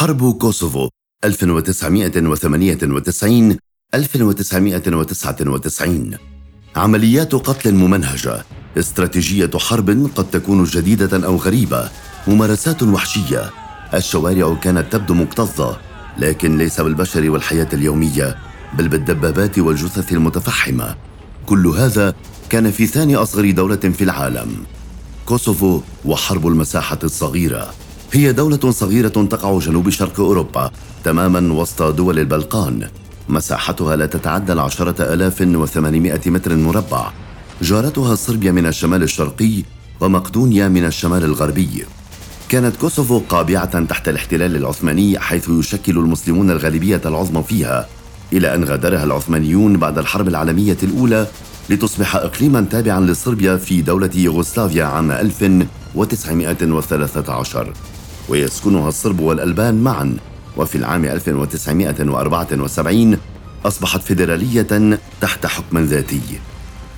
حرب كوسوفو 1998 1999 عمليات قتل ممنهجة استراتيجية حرب قد تكون جديدة أو غريبة ممارسات وحشية. الشوارع كانت تبدو مكتظة لكن ليس بالبشر والحياة اليومية بل بالدبابات والجثث المتفحمة. كل هذا كان في ثاني أصغر دولة في العالم كوسوفو وحرب المساحة الصغيرة. هي دولة صغيرة تقع جنوب شرق أوروبا تماما وسط دول البلقان. مساحتها لا تتعدى العشرة آلاف وثمانمائة متر مربع. جارتها صربيا من الشمال الشرقي ومقدونيا من الشمال الغربي. كانت كوسوفو قابعة تحت الاحتلال العثماني حيث يشكل المسلمون الغالبية العظمى فيها إلى أن غادرها العثمانيون بعد الحرب العالمية الأولى لتصبح إقليما تابعا لصربيا في دولة يوغوسلافيا عام 1913 ويسكنها الصرب والألبان معا. وفي العام 1974 أصبحت فيدرالية تحت حكم ذاتي.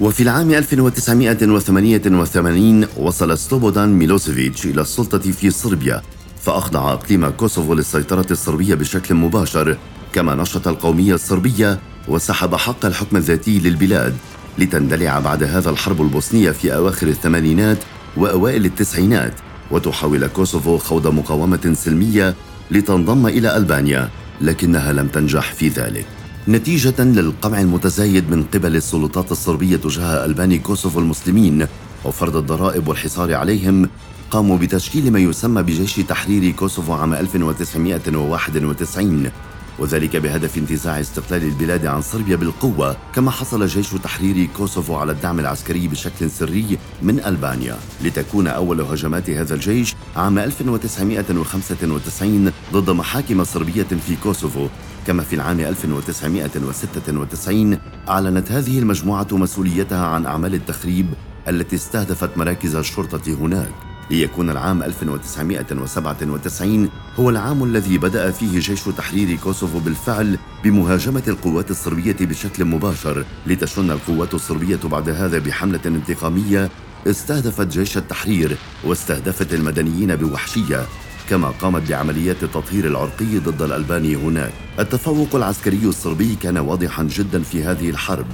وفي العام 1988 وصل سلوبودان ميلوسيفيتش إلى السلطة في صربيا فأخضع إقليم كوسوفو للسيطرة الصربية بشكل مباشر كما نشط القومية الصربية وسحب حق الحكم الذاتي للبلاد. لتندلع بعد هذا الحرب البوسنية في أواخر الثمانينات وأوائل التسعينات. وتحاول كوسوفو خوض مقاومة سلمية لتنضم إلى ألبانيا لكنها لم تنجح في ذلك. نتيجة للقمع المتزايد من قبل السلطات الصربية تجاه ألباني كوسوفو المسلمين وفرض الضرائب والحصار عليهم قاموا بتشكيل ما يسمى بجيش تحرير كوسوفو عام 1991 وذلك بهدف انتزاع استقلال البلاد عن صربيا بالقوة كما حصل جيش تحرير كوسوفو على الدعم العسكري بشكل سري من ألبانيا. لتكون أول هجمات هذا الجيش عام 1995 ضد محاكم صربية في كوسوفو. كما في العام 1996 أعلنت هذه المجموعة مسؤوليتها عن أعمال التخريب التي استهدفت مراكز الشرطة هناك. ليكون العام 1997 هو العام الذي بدأ فيه جيش تحرير كوسوفو بالفعل بمهاجمة القوات الصربية بشكل مباشر لتشن القوات الصربية بعد هذا بحملة انتقامية استهدفت جيش التحرير واستهدفت المدنيين بوحشية كما قامت بعمليات التطهير العرقي ضد الألبان هناك. التفوق العسكري الصربي كان واضحا جدا في هذه الحرب.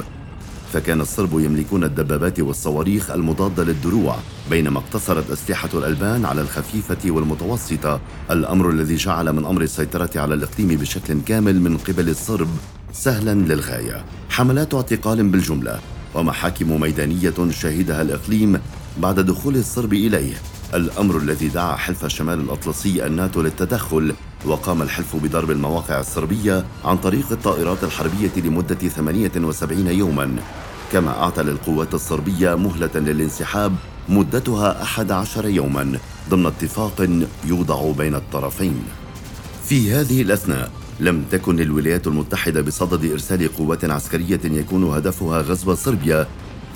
فكان الصرب يملكون الدبابات والصواريخ المضادة للدروع بينما اقتصرت أسلحة الألبان على الخفيفة والمتوسطة. الأمر الذي جعل من أمر السيطرة على الإقليم بشكل كامل من قبل الصرب سهلا للغاية. حملات اعتقال بالجملة. ومحاكم ميدانية شهدها الإقليم بعد دخول الصرب إليه. الأمر الذي دعا حلف شمال الأطلسي الناتو للتدخل وقام الحلف بضرب المواقع الصربية عن طريق الطائرات الحربية لمدة 78 يوما. كما أعطى للقوات الصربية مهلة للانسحاب مدتها 11 يوما ضمن اتفاق يوضع بين الطرفين. في هذه الأثناء لم تكن الولايات المتحدة بصدد إرسال قوات عسكرية يكون هدفها غزو صربيا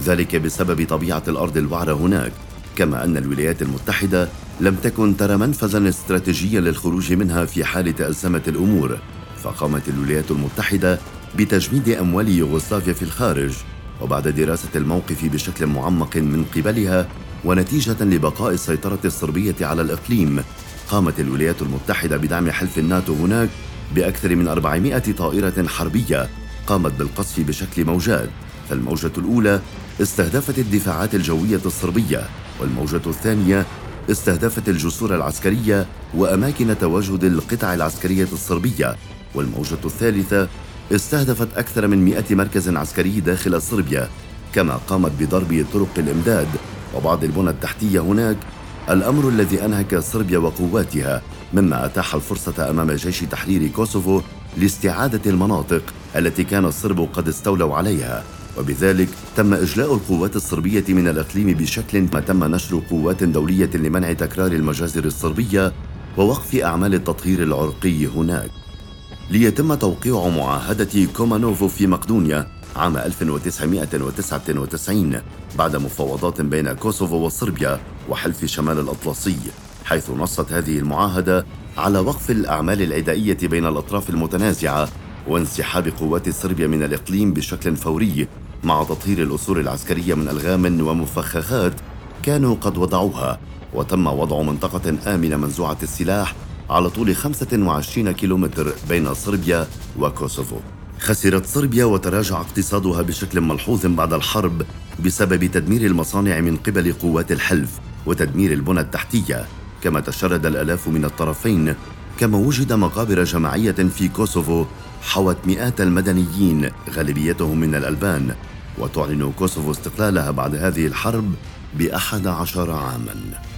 ذلك بسبب طبيعة الأرض الوعرة هناك. كما أن الولايات المتحدة لم تكن ترى منفذا استراتيجيا للخروج منها في حال تأزمت الأمور فقامت الولايات المتحدة بتجميد أموال يوغوسلافيا في الخارج وبعد دراسة الموقف بشكل معمق من قبلها ونتيجة لبقاء السيطرة الصربية على الإقليم قامت الولايات المتحدة بدعم حلف الناتو هناك بأكثر من 400 طائرة حربية قامت بالقصف بشكل موجات فالموجة الأولى استهدفت الدفاعات الجوية الصربية. والموجة الثانية استهدفت الجسور العسكرية وأماكن تواجد القطع العسكرية الصربية. والموجة الثالثة استهدفت أكثر من 100 مركز عسكري داخل صربيا كما قامت بضرب طرق الإمداد. وبعض البنى التحتية هناك الأمر الذي أنهك صربيا وقواتها مما أتاح الفرصة أمام جيش تحرير كوسوفو لاستعادة المناطق التي كان الصرب قد استولوا عليها. وبذلك تم إجلاء القوات الصربية من الإقليم بشكل ما تم نشر قوات دولية لمنع تكرار المجازر الصربية ووقف أعمال التطهير العرقي هناك. ليتم توقيع معاهدة كومانوفو في مقدونيا عام 1999 بعد مفاوضات بين كوسوفو وصربيا وحلف شمال الأطلسي حيث نصت هذه المعاهدة على وقف الأعمال العدائية بين الأطراف المتنازعة وانسحاب قوات صربيا من الإقليم بشكل فوري مع تطهير الثغور العسكرية من ألغام ومفخخات كانوا قد وضعوها وتم وضع منطقة آمنة منزوعة السلاح على طول 25 كيلومتر بين صربيا وكوسوفو. خسرت صربيا وتراجع اقتصادها بشكل ملحوظ بعد الحرب بسبب تدمير المصانع من قبل قوات الحلف وتدمير البنى التحتية. كما تشرد الآلاف من الطرفين كما وجد مقابر جماعية في كوسوفو حوت مئات المدنيين غالبيتهم من الألبان وتعلن كوسوفو استقلالها بعد هذه الحرب بأحد عشر عاماً.